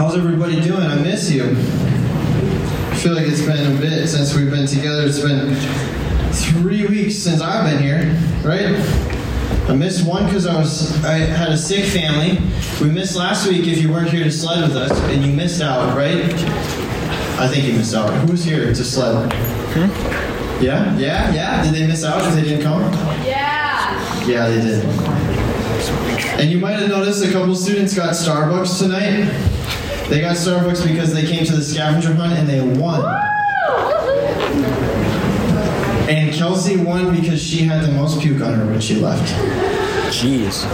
How's everybody doing? I miss you. I feel like it's been a bit since we've been together. It's been three weeks since I've been here, right? I missed one because I was I had a sick family. We missed last week if you weren't here to sled with us, and you missed out, right? I think you missed out. Who was here to sled? Hmm? Yeah, yeah, yeah. Did they miss out because they didn't come? Yeah. Yeah, they did. And you might have noticed a couple students got Starbucks tonight. They got Starbucks because they came to the scavenger hunt and they won. And Kelsey won because she had the most puke on her when she left. Jeez.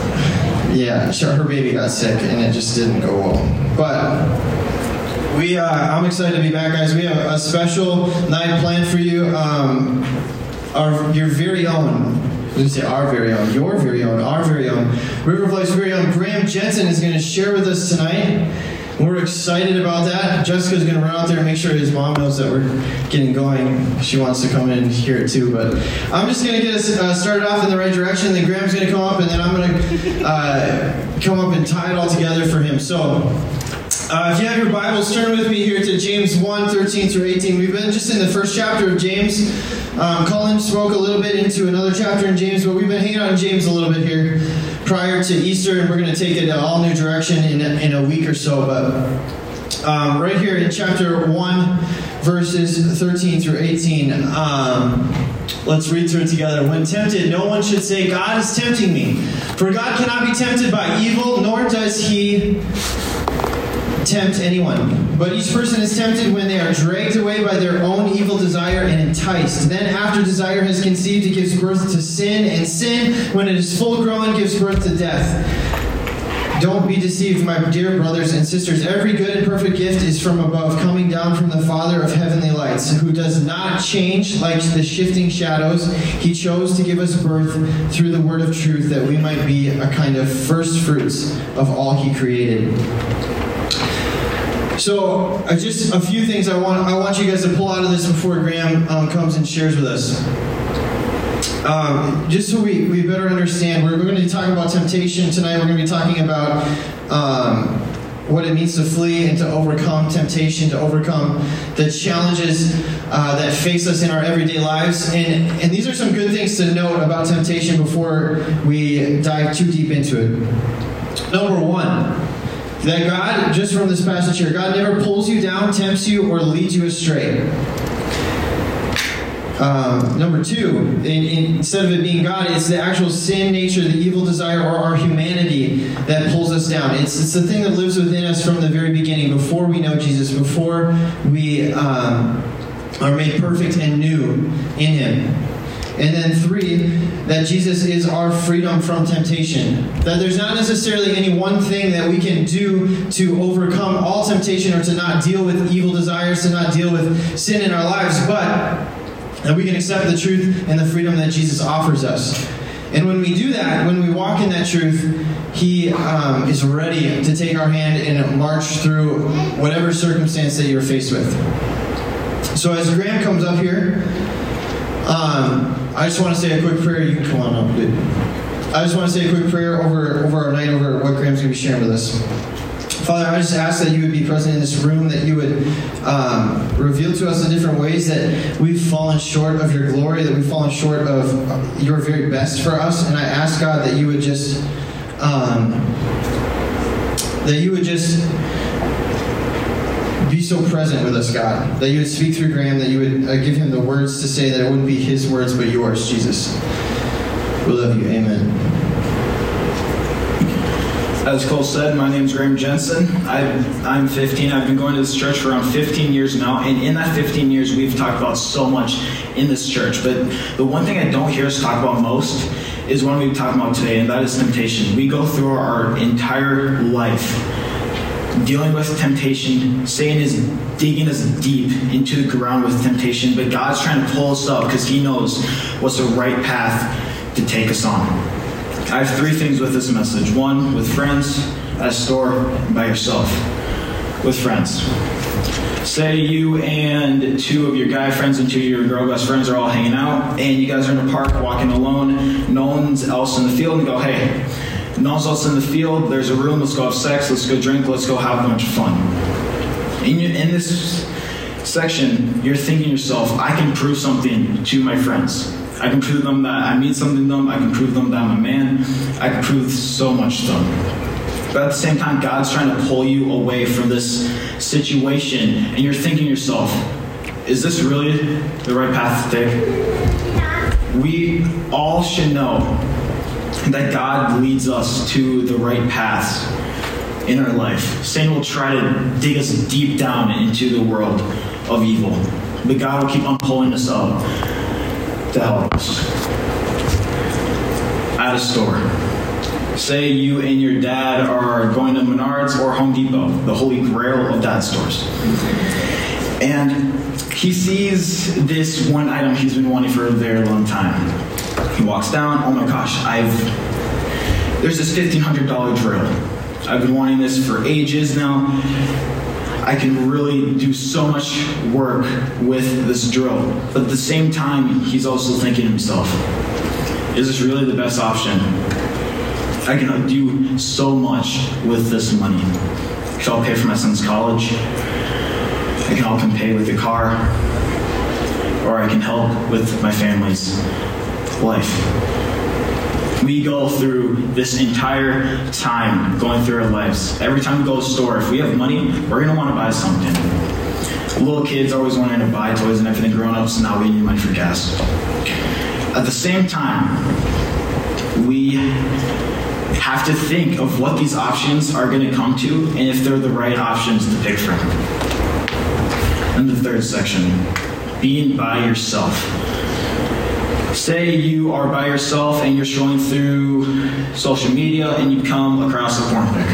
Yeah, sure, her baby got sick and it just didn't go well. But we, uh, I'm excited to be back, guys. We have a special night planned for you. Um, our, your very own. I gonna say our very own, your very own, our very own, River Life's very own Graham Jenson is going to share with us tonight. We're excited about that. Jessica's going to run out there and make sure his mom knows that we're getting going. She wants to come in and hear it too. But I'm just going to get us uh, started off in the right direction. Then Graham's going to come up, and then I'm going to uh, come up and tie it all together for him. So, uh, if you have your Bibles, turn with me here to James 1 13 through 18. We've been just in the first chapter of James. Um, Colin spoke a little bit into another chapter in James, but we've been hanging in James a little bit here prior to Easter, and we're going to take it a all new direction in a, in a week or so. But um, right here in chapter 1, verses 13 through 18, um, let's read through it together. When tempted, no one should say, God is tempting me. For God cannot be tempted by evil, nor does he tempt anyone. But each person is tempted when they are dragged away by their own evil desire and enticed. Then, after desire has conceived, it gives birth to sin, and sin, when it is full grown, gives birth to death. Don't be deceived, my dear brothers and sisters. Every good and perfect gift is from above, coming down from the Father of heavenly lights, who does not change like the shifting shadows. He chose to give us birth through the word of truth, that we might be a kind of first fruits of all He created. So, uh, just a few things I want I want you guys to pull out of this before Graham um, comes and shares with us. Um, just so we, we better understand, we're, we're going to be talking about temptation tonight. We're going to be talking about um, what it means to flee and to overcome temptation, to overcome the challenges uh, that face us in our everyday lives. And, and these are some good things to note about temptation before we dive too deep into it. Number one, that God, just from this passage here, God never pulls you down, tempts you, or leads you astray. Um, number two, in, in, instead of it being God, it's the actual sin nature, the evil desire, or our humanity that pulls us down. It's, it's the thing that lives within us from the very beginning, before we know Jesus, before we um, are made perfect and new in Him. And then three, that Jesus is our freedom from temptation. That there's not necessarily any one thing that we can do to overcome all temptation or to not deal with evil desires, to not deal with sin in our lives, but that we can accept the truth and the freedom that Jesus offers us. And when we do that, when we walk in that truth, He um, is ready to take our hand and march through whatever circumstance that you're faced with. So as Graham comes up here, um, I just want to say a quick prayer. You can come on up, dude. I just want to say a quick prayer over over our night, over what Graham's going to be sharing with us. Father, I just ask that you would be present in this room, that you would um, reveal to us the different ways that we've fallen short of your glory, that we've fallen short of your very best for us. And I ask, God, that you would just, um, that you would just be so present with us, God. That you would speak through Graham, that you would uh, give him the words to say, that it wouldn't be his words, but yours, Jesus. We love you. Amen. As Cole said, my name is Graham Jenson. i am 15. I've been going to this church for around 15 years now, and in that 15 years, we've talked about so much in this church. But the one thing I don't hear us talk about most is one we've talked about today, and that is temptation. We go through our entire life dealing with temptation. Satan is digging us deep into the ground with temptation, but God's trying to pull us up because He knows what's the right path to take us on. I have three things with this message one, with friends, at a store, by yourself. With friends. Say you and two of your guy friends and two of your girl best friends are all hanging out, and you guys are in a park walking alone, no one's else in the field, and go, hey, Else in the field. There's a room. Let's go have sex. Let's go drink. Let's go have a bunch of fun. In, your, in this section, you're thinking yourself, I can prove something to my friends. I can prove them that I mean something to them. I can prove them that I'm a man. I can prove so much to them. But at the same time, God's trying to pull you away from this situation, and you're thinking yourself, is this really the right path to take? We all should know that God leads us to the right paths in our life. Satan will try to dig us deep down into the world of evil, but God will keep on pulling us up to help us. At a store. Say you and your dad are going to Menards or Home Depot, the holy grail of dad stores. And he sees this one item he's been wanting for a very long time. He walks down, oh my gosh, I've there's this $1,500 drill. I've been wanting this for ages now. I can really do so much work with this drill. But at the same time, he's also thinking to himself, is this really the best option? I can do so much with this money. I can help pay for my son's college. I can help him pay with the car. Or I can help with my family's life. We go through this entire time going through our lives. Every time we go to a store, if we have money, we're going to want to buy something. Little kids always wanting to buy toys and everything. Grown ups now we need money for gas. At the same time, we have to think of what these options are going to come to and if they're the right options to pick from. And the third section being by yourself. Say you are by yourself and you're scrolling through social media and you come across a porn pic.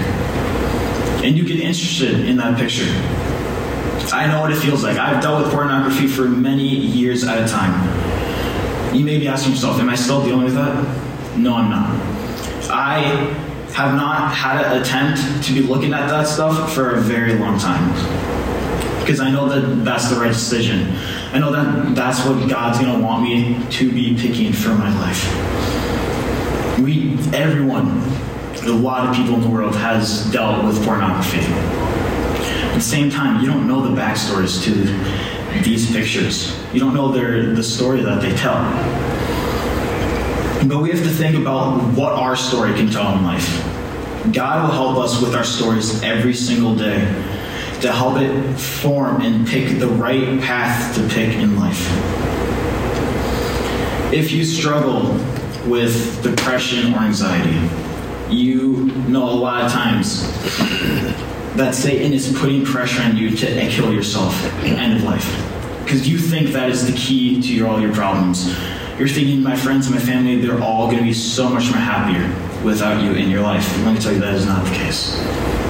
And you get interested in that picture. I know what it feels like. I've dealt with pornography for many years at a time. You may be asking yourself, am I still dealing with that? No, I'm not. I have not had an attempt to be looking at that stuff for a very long time. Because I know that that's the right decision. I know that that's what God's going to want me to be picking for my life. We, everyone, a lot of people in the world has dealt with pornography. At the same time, you don't know the backstories to these pictures. You don't know their, the story that they tell. But we have to think about what our story can tell in life. God will help us with our stories every single day to help it form and pick the right path to pick in life. If you struggle with depression or anxiety, you know a lot of times that Satan is putting pressure on you to kill yourself end of life. Because you think that is the key to your, all your problems. You're thinking, my friends and my family, they're all going to be so much more happier without you in your life. I'm going to tell you that is not the case.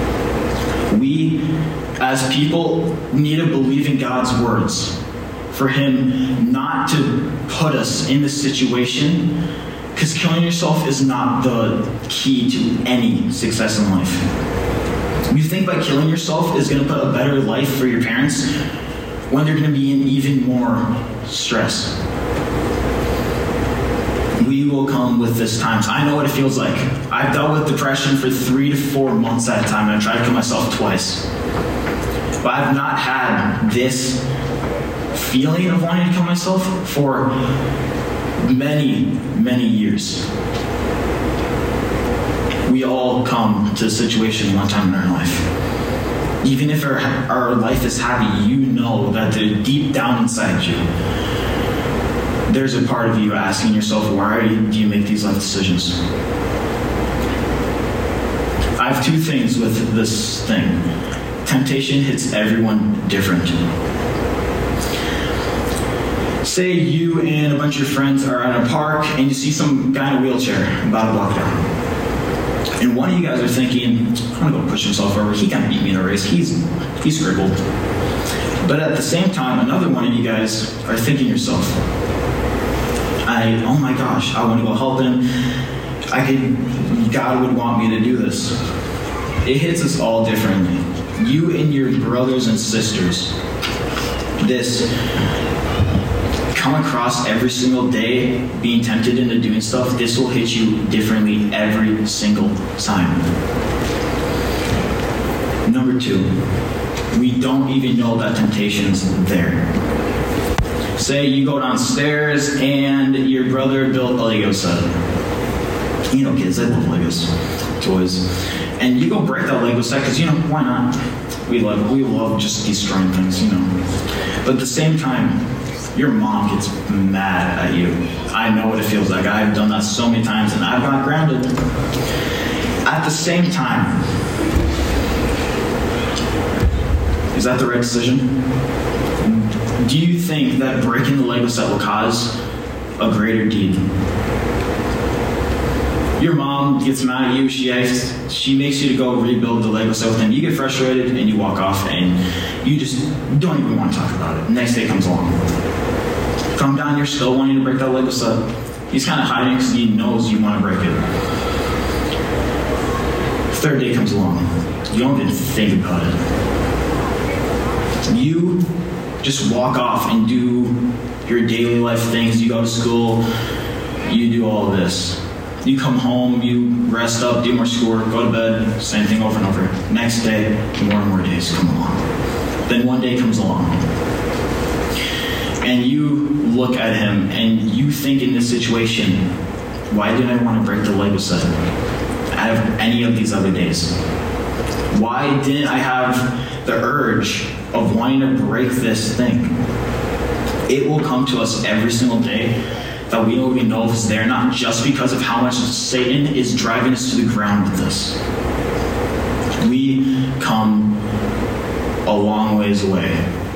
As people, need to believe in God's words for Him not to put us in this situation, because killing yourself is not the key to any success in life. You think by killing yourself is going to put a better life for your parents when they're going to be in even more stress. We will come with this times. I know what it feels like. I've dealt with depression for three to four months at a time, and I tried to kill myself twice. But I've not had this feeling of wanting to kill myself for many, many years. We all come to a situation one time in our life. Even if our, our life is happy, you know that deep down inside you, there's a part of you asking yourself, why do you make these life decisions? I have two things with this thing. Temptation hits everyone different. Say you and a bunch of your friends are at a park and you see some guy in a wheelchair about a block down. And one of you guys are thinking, I'm gonna go push himself over. He can't beat me in a race. He's he's scribbled. But at the same time, another one of you guys are thinking yourself, I oh my gosh, I want to go help him. I could God would want me to do this. It hits us all differently. You and your brothers and sisters, this come across every single day being tempted into doing stuff, this will hit you differently every single time. Number two, we don't even know that temptation's there. Say you go downstairs and your brother built a Lego set. You know, kids, I love Legos, toys. And you go break that Lego set because, you know, why not? We love, we love just destroying things, you know. But at the same time, your mom gets mad at you. I know what it feels like. I've done that so many times and I've got grounded. At the same time, is that the right decision? Do you think that breaking the Lego set will cause a greater deed? Your mom gets mad at you. She asks, she makes you to go rebuild the Lego set with them. You get frustrated and you walk off, and you just don't even want to talk about it. Next day comes along. Come down, you're still wanting to break that Lego set. He's kind of hiding because he knows you want to break it. Third day comes along. You don't even think about it. You just walk off and do your daily life things. You go to school, you do all of this. You come home, you rest up, do more schoolwork, go to bed, same thing over and over. Next day, more and more days come along. Then one day comes along. And you look at him and you think in this situation, why did I want to break the Lego set out of any of these other days? Why didn't I have the urge of wanting to break this thing? It will come to us every single day that we don't know if there, not just because of how much Satan is driving us to the ground with this. We come a long ways away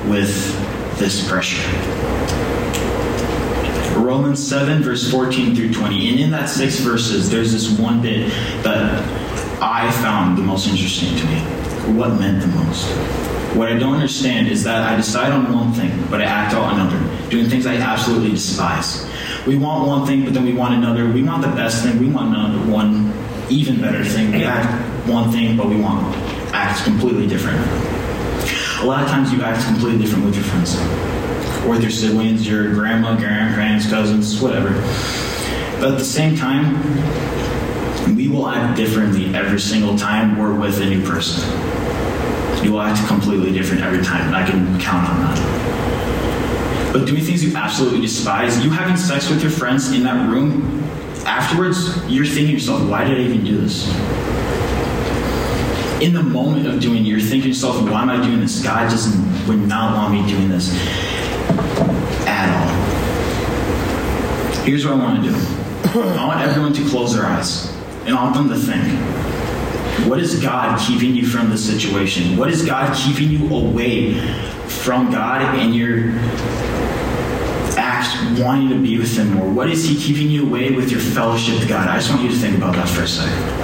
with this pressure. Romans 7, verse 14 through 20. And in that six verses, there's this one bit that I found the most interesting to me. What meant the most? What I don't understand is that I decide on one thing, but I act out another, doing things I absolutely despise. We want one thing, but then we want another. We want the best thing. We want another one even better thing. We act one thing, but we want act completely different. A lot of times you act completely different with your friends, or with your siblings, your grandma, grandparents, cousins, whatever. But at the same time, we will act differently every single time we're with a new person. You will act completely different every time, I can count on that but doing things you absolutely despise, you having sex with your friends in that room, afterwards, you're thinking to yourself, why did I even do this? In the moment of doing it, you're thinking to yourself, why am I doing this? God doesn't would not want me doing this at all. Here's what I want to do. I want everyone to close their eyes. And I want them to think. What is God keeping you from this situation? What is God keeping you away from God and your act wanting to be with Him more? What is He keeping you away with your fellowship with God? I just want you to think about that for a second.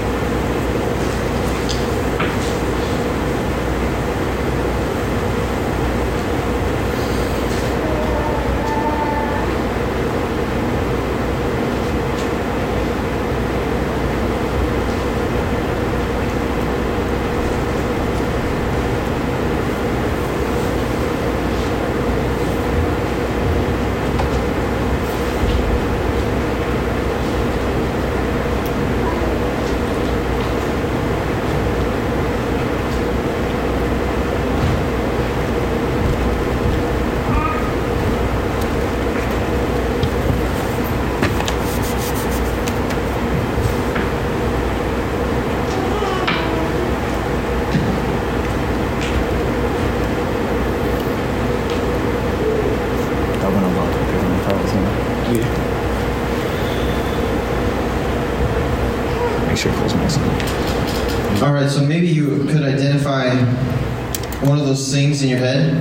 Those things in your head,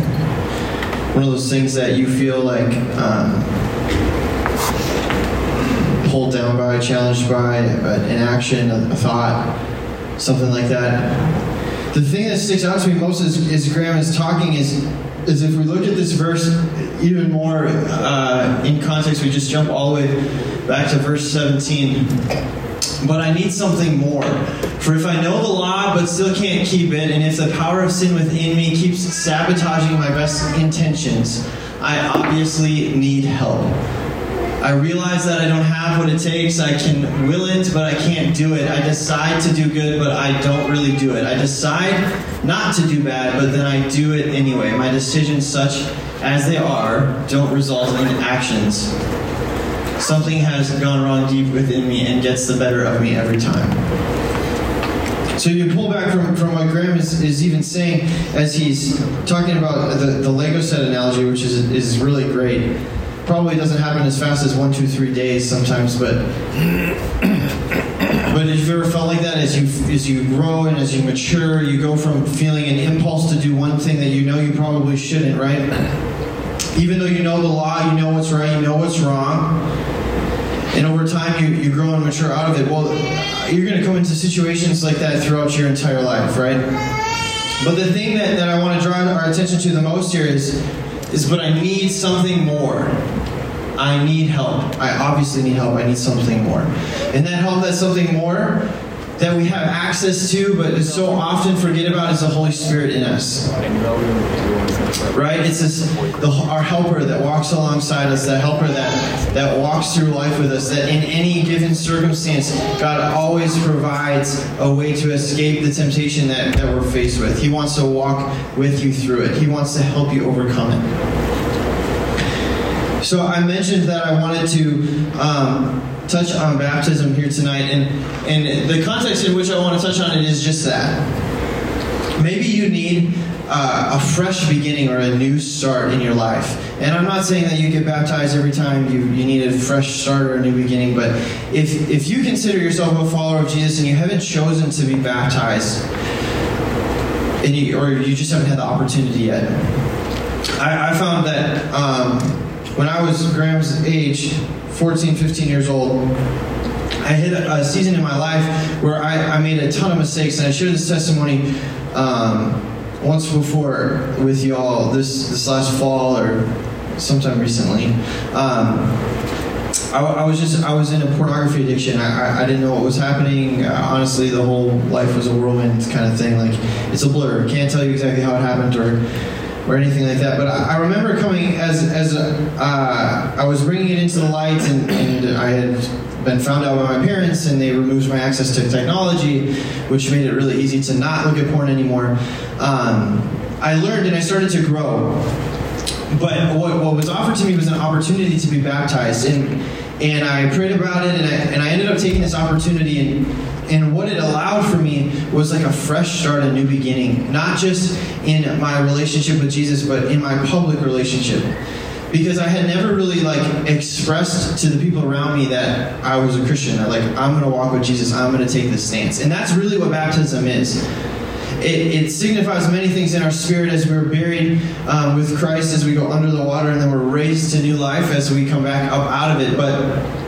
one of those things that you feel like um, pulled down by, challenged by, an action, a, thought, something like that. The thing that sticks out to me most as Graham is talking is, is if we look at this verse even more uh, in context, we just jump all the way back to verse 17. But I need something more. For if I know the law but still can't keep it, and if the power of sin within me keeps sabotaging my best intentions, I obviously need help. I realize that I don't have what it takes. I can will it, but I can't do it. I decide to do good, but I don't really do it. I decide not to do bad, but then I do it anyway. My decisions, such as they are, don't result in actions. Something has gone wrong deep within me and gets the better of me every time. So you pull back from, from what Graham is, is even saying as he's talking about the, the Lego set analogy, which is, is really great probably doesn't happen as fast as one, two, three days sometimes, but but if you ever felt like that, as you as you grow and as you mature, you go from feeling an impulse to do one thing that you know you probably shouldn't, right? Even though you know the law, you know what's right, you know what's wrong, and over time you, you grow and mature out of it. Well, you're going to come into situations like that throughout your entire life, right? But the thing that, that I want to draw our attention to the most here is is but I need something more. I need help. I obviously need help. I need something more. And that help, that something more that we have access to, but so often forget about is the Holy Spirit in us. Right? It's this, the, our helper that walks alongside us, that helper that, that walks through life with us, that in any given circumstance, God always provides a way to escape the temptation that, that we're faced with. He wants to walk with you through it, He wants to help you overcome it. So I mentioned that I wanted to um, touch on baptism here tonight, and and the context in which I want to touch on it is just that. Maybe you need uh, a fresh beginning or a new start in your life. And I'm not saying that you get baptized every time you, you need a fresh start or a new beginning, but if, if you consider yourself a follower of Jesus and you haven't chosen to be baptized, and you, or you just haven't had the opportunity yet, I, I found that um, when I was Graham's age, 14, 15 years old, I hit a, season in my life where I, I, made a ton of mistakes, and I shared this testimony um, once before with y'all this this last fall or sometime recently. Um, I, I, was just I was in a pornography addiction. I, I, I didn't know what was happening. Honestly, the whole life was a whirlwind kind of thing. Like it's a blur. Can't tell you exactly how it happened or or anything like that. But I, I remember coming as as a, uh, I was bringing it into the light, and, and, I had been found out by my parents, and they removed my access to technology, which made it really easy to not look at porn anymore. Um, I learned and I started to grow. But what, what was offered to me was an opportunity to be baptized, and and I prayed about it, and I, and I ended up taking this opportunity and and what it allowed for me was like a fresh start, a new beginning, not just in my relationship with Jesus, but in my public relationship. Because I had never really like expressed to the people around me that I was a Christian. That like I'm to walk with Jesus. I'm to take this stance, and that's really what baptism is. It, it, signifies many things in our spirit as we're buried um, with Christ as we go under the water, and then we're raised to new life as we come back up out of it. But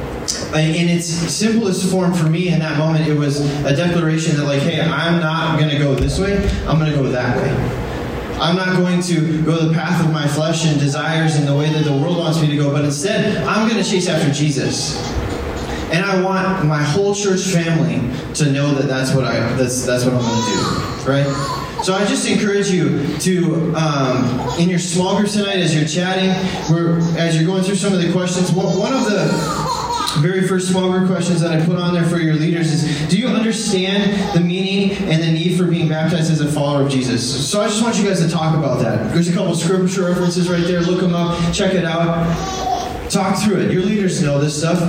in its simplest form for me in that moment, it was a declaration that, like, hey, I'm not going to go this way, I'm going to go that way. I'm not going to go the path of my flesh and desires in the way that the world wants me to go, but instead, I'm going to chase after Jesus. And I want my whole church family to know that that's what I that's that's what I'm going to do, right? So I just encourage you to, um, in your small groups tonight, as you're chatting, as you're going through some of the questions, one of the very first small group questions that I put on there for your leaders is Do you understand the meaning and the need for being baptized as a follower of Jesus? So I just want you guys to talk about that. There's a couple scripture references right there. Look them up, check it out, talk through it. Your leaders know this stuff.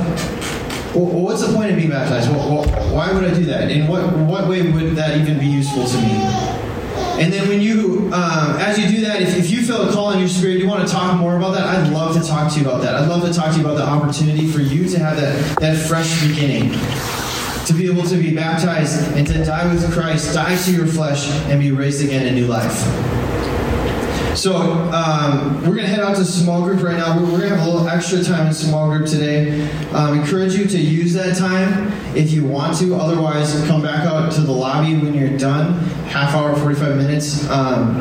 Well, what's the point of being baptized? Well, why would I do that? In what, what way would that even be useful to me? And then when you, um, as you do that, if, if you feel a call in your spirit, you want to talk more about that, I'd love to talk to you about that. I'd love to talk to you about the opportunity for you to have that, that fresh beginning. To be able to be baptized and to die with Christ, die to your flesh, and be raised again in new life. So um, we're going to head out to small group right now. We're, going to have a little extra time in small group today. Um, encourage you to use that time if you want to. Otherwise, come back out to the lobby when you're done. Half hour, 45 minutes. Um,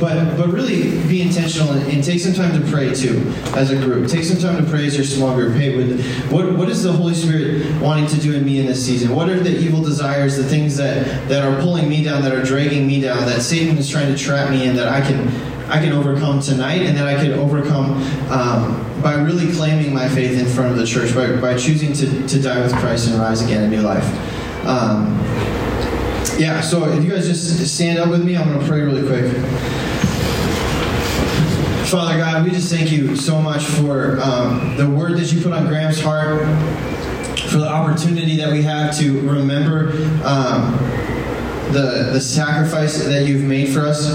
but but really be intentional and, and, take some time to pray too as a group. Take some time to pray as your small group. Hey, what what is the Holy Spirit wanting to do in me in this season? What are the evil desires, the things that that are pulling me down, that are dragging me down, that Satan is trying to trap me in, that I can I can overcome tonight, and that I can overcome um, by really claiming my faith in front of the church, by, by choosing to, to die with Christ and rise again in new life. Um, yeah, so if you guys just stand up with me, I'm going to pray really quick. Father God, we just thank you so much for um, the word that you put on Graham's heart, for the opportunity that we have to remember um, the, the sacrifice that you've made for us.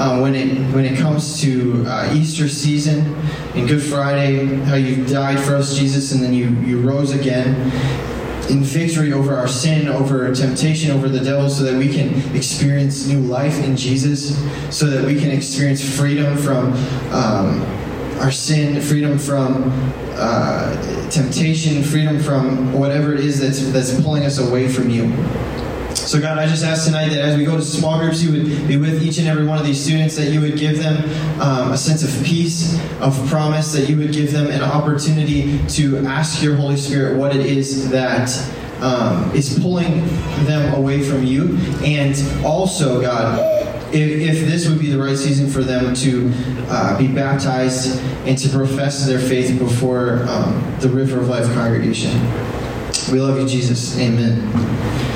Uh, when it when it comes to uh, Easter season and Good Friday, how you died for us, Jesus, and then you you rose again, in victory over our sin, over temptation, over the devil, so that we can experience new life in Jesus, so that we can experience freedom from um, our sin, freedom from uh, temptation, freedom from whatever it is that's, that's pulling us away from you. So, God, I just ask tonight that as we go to small groups, you would be with each and every one of these students, that you would give them um, a sense of peace, of promise, that you would give them an opportunity to ask your Holy Spirit what it is that um, is pulling them away from you. And also, God, if, if, this would be the right season for them to uh, be baptized and to profess their faith before um, the River of Life congregation. We love you, Jesus. Amen.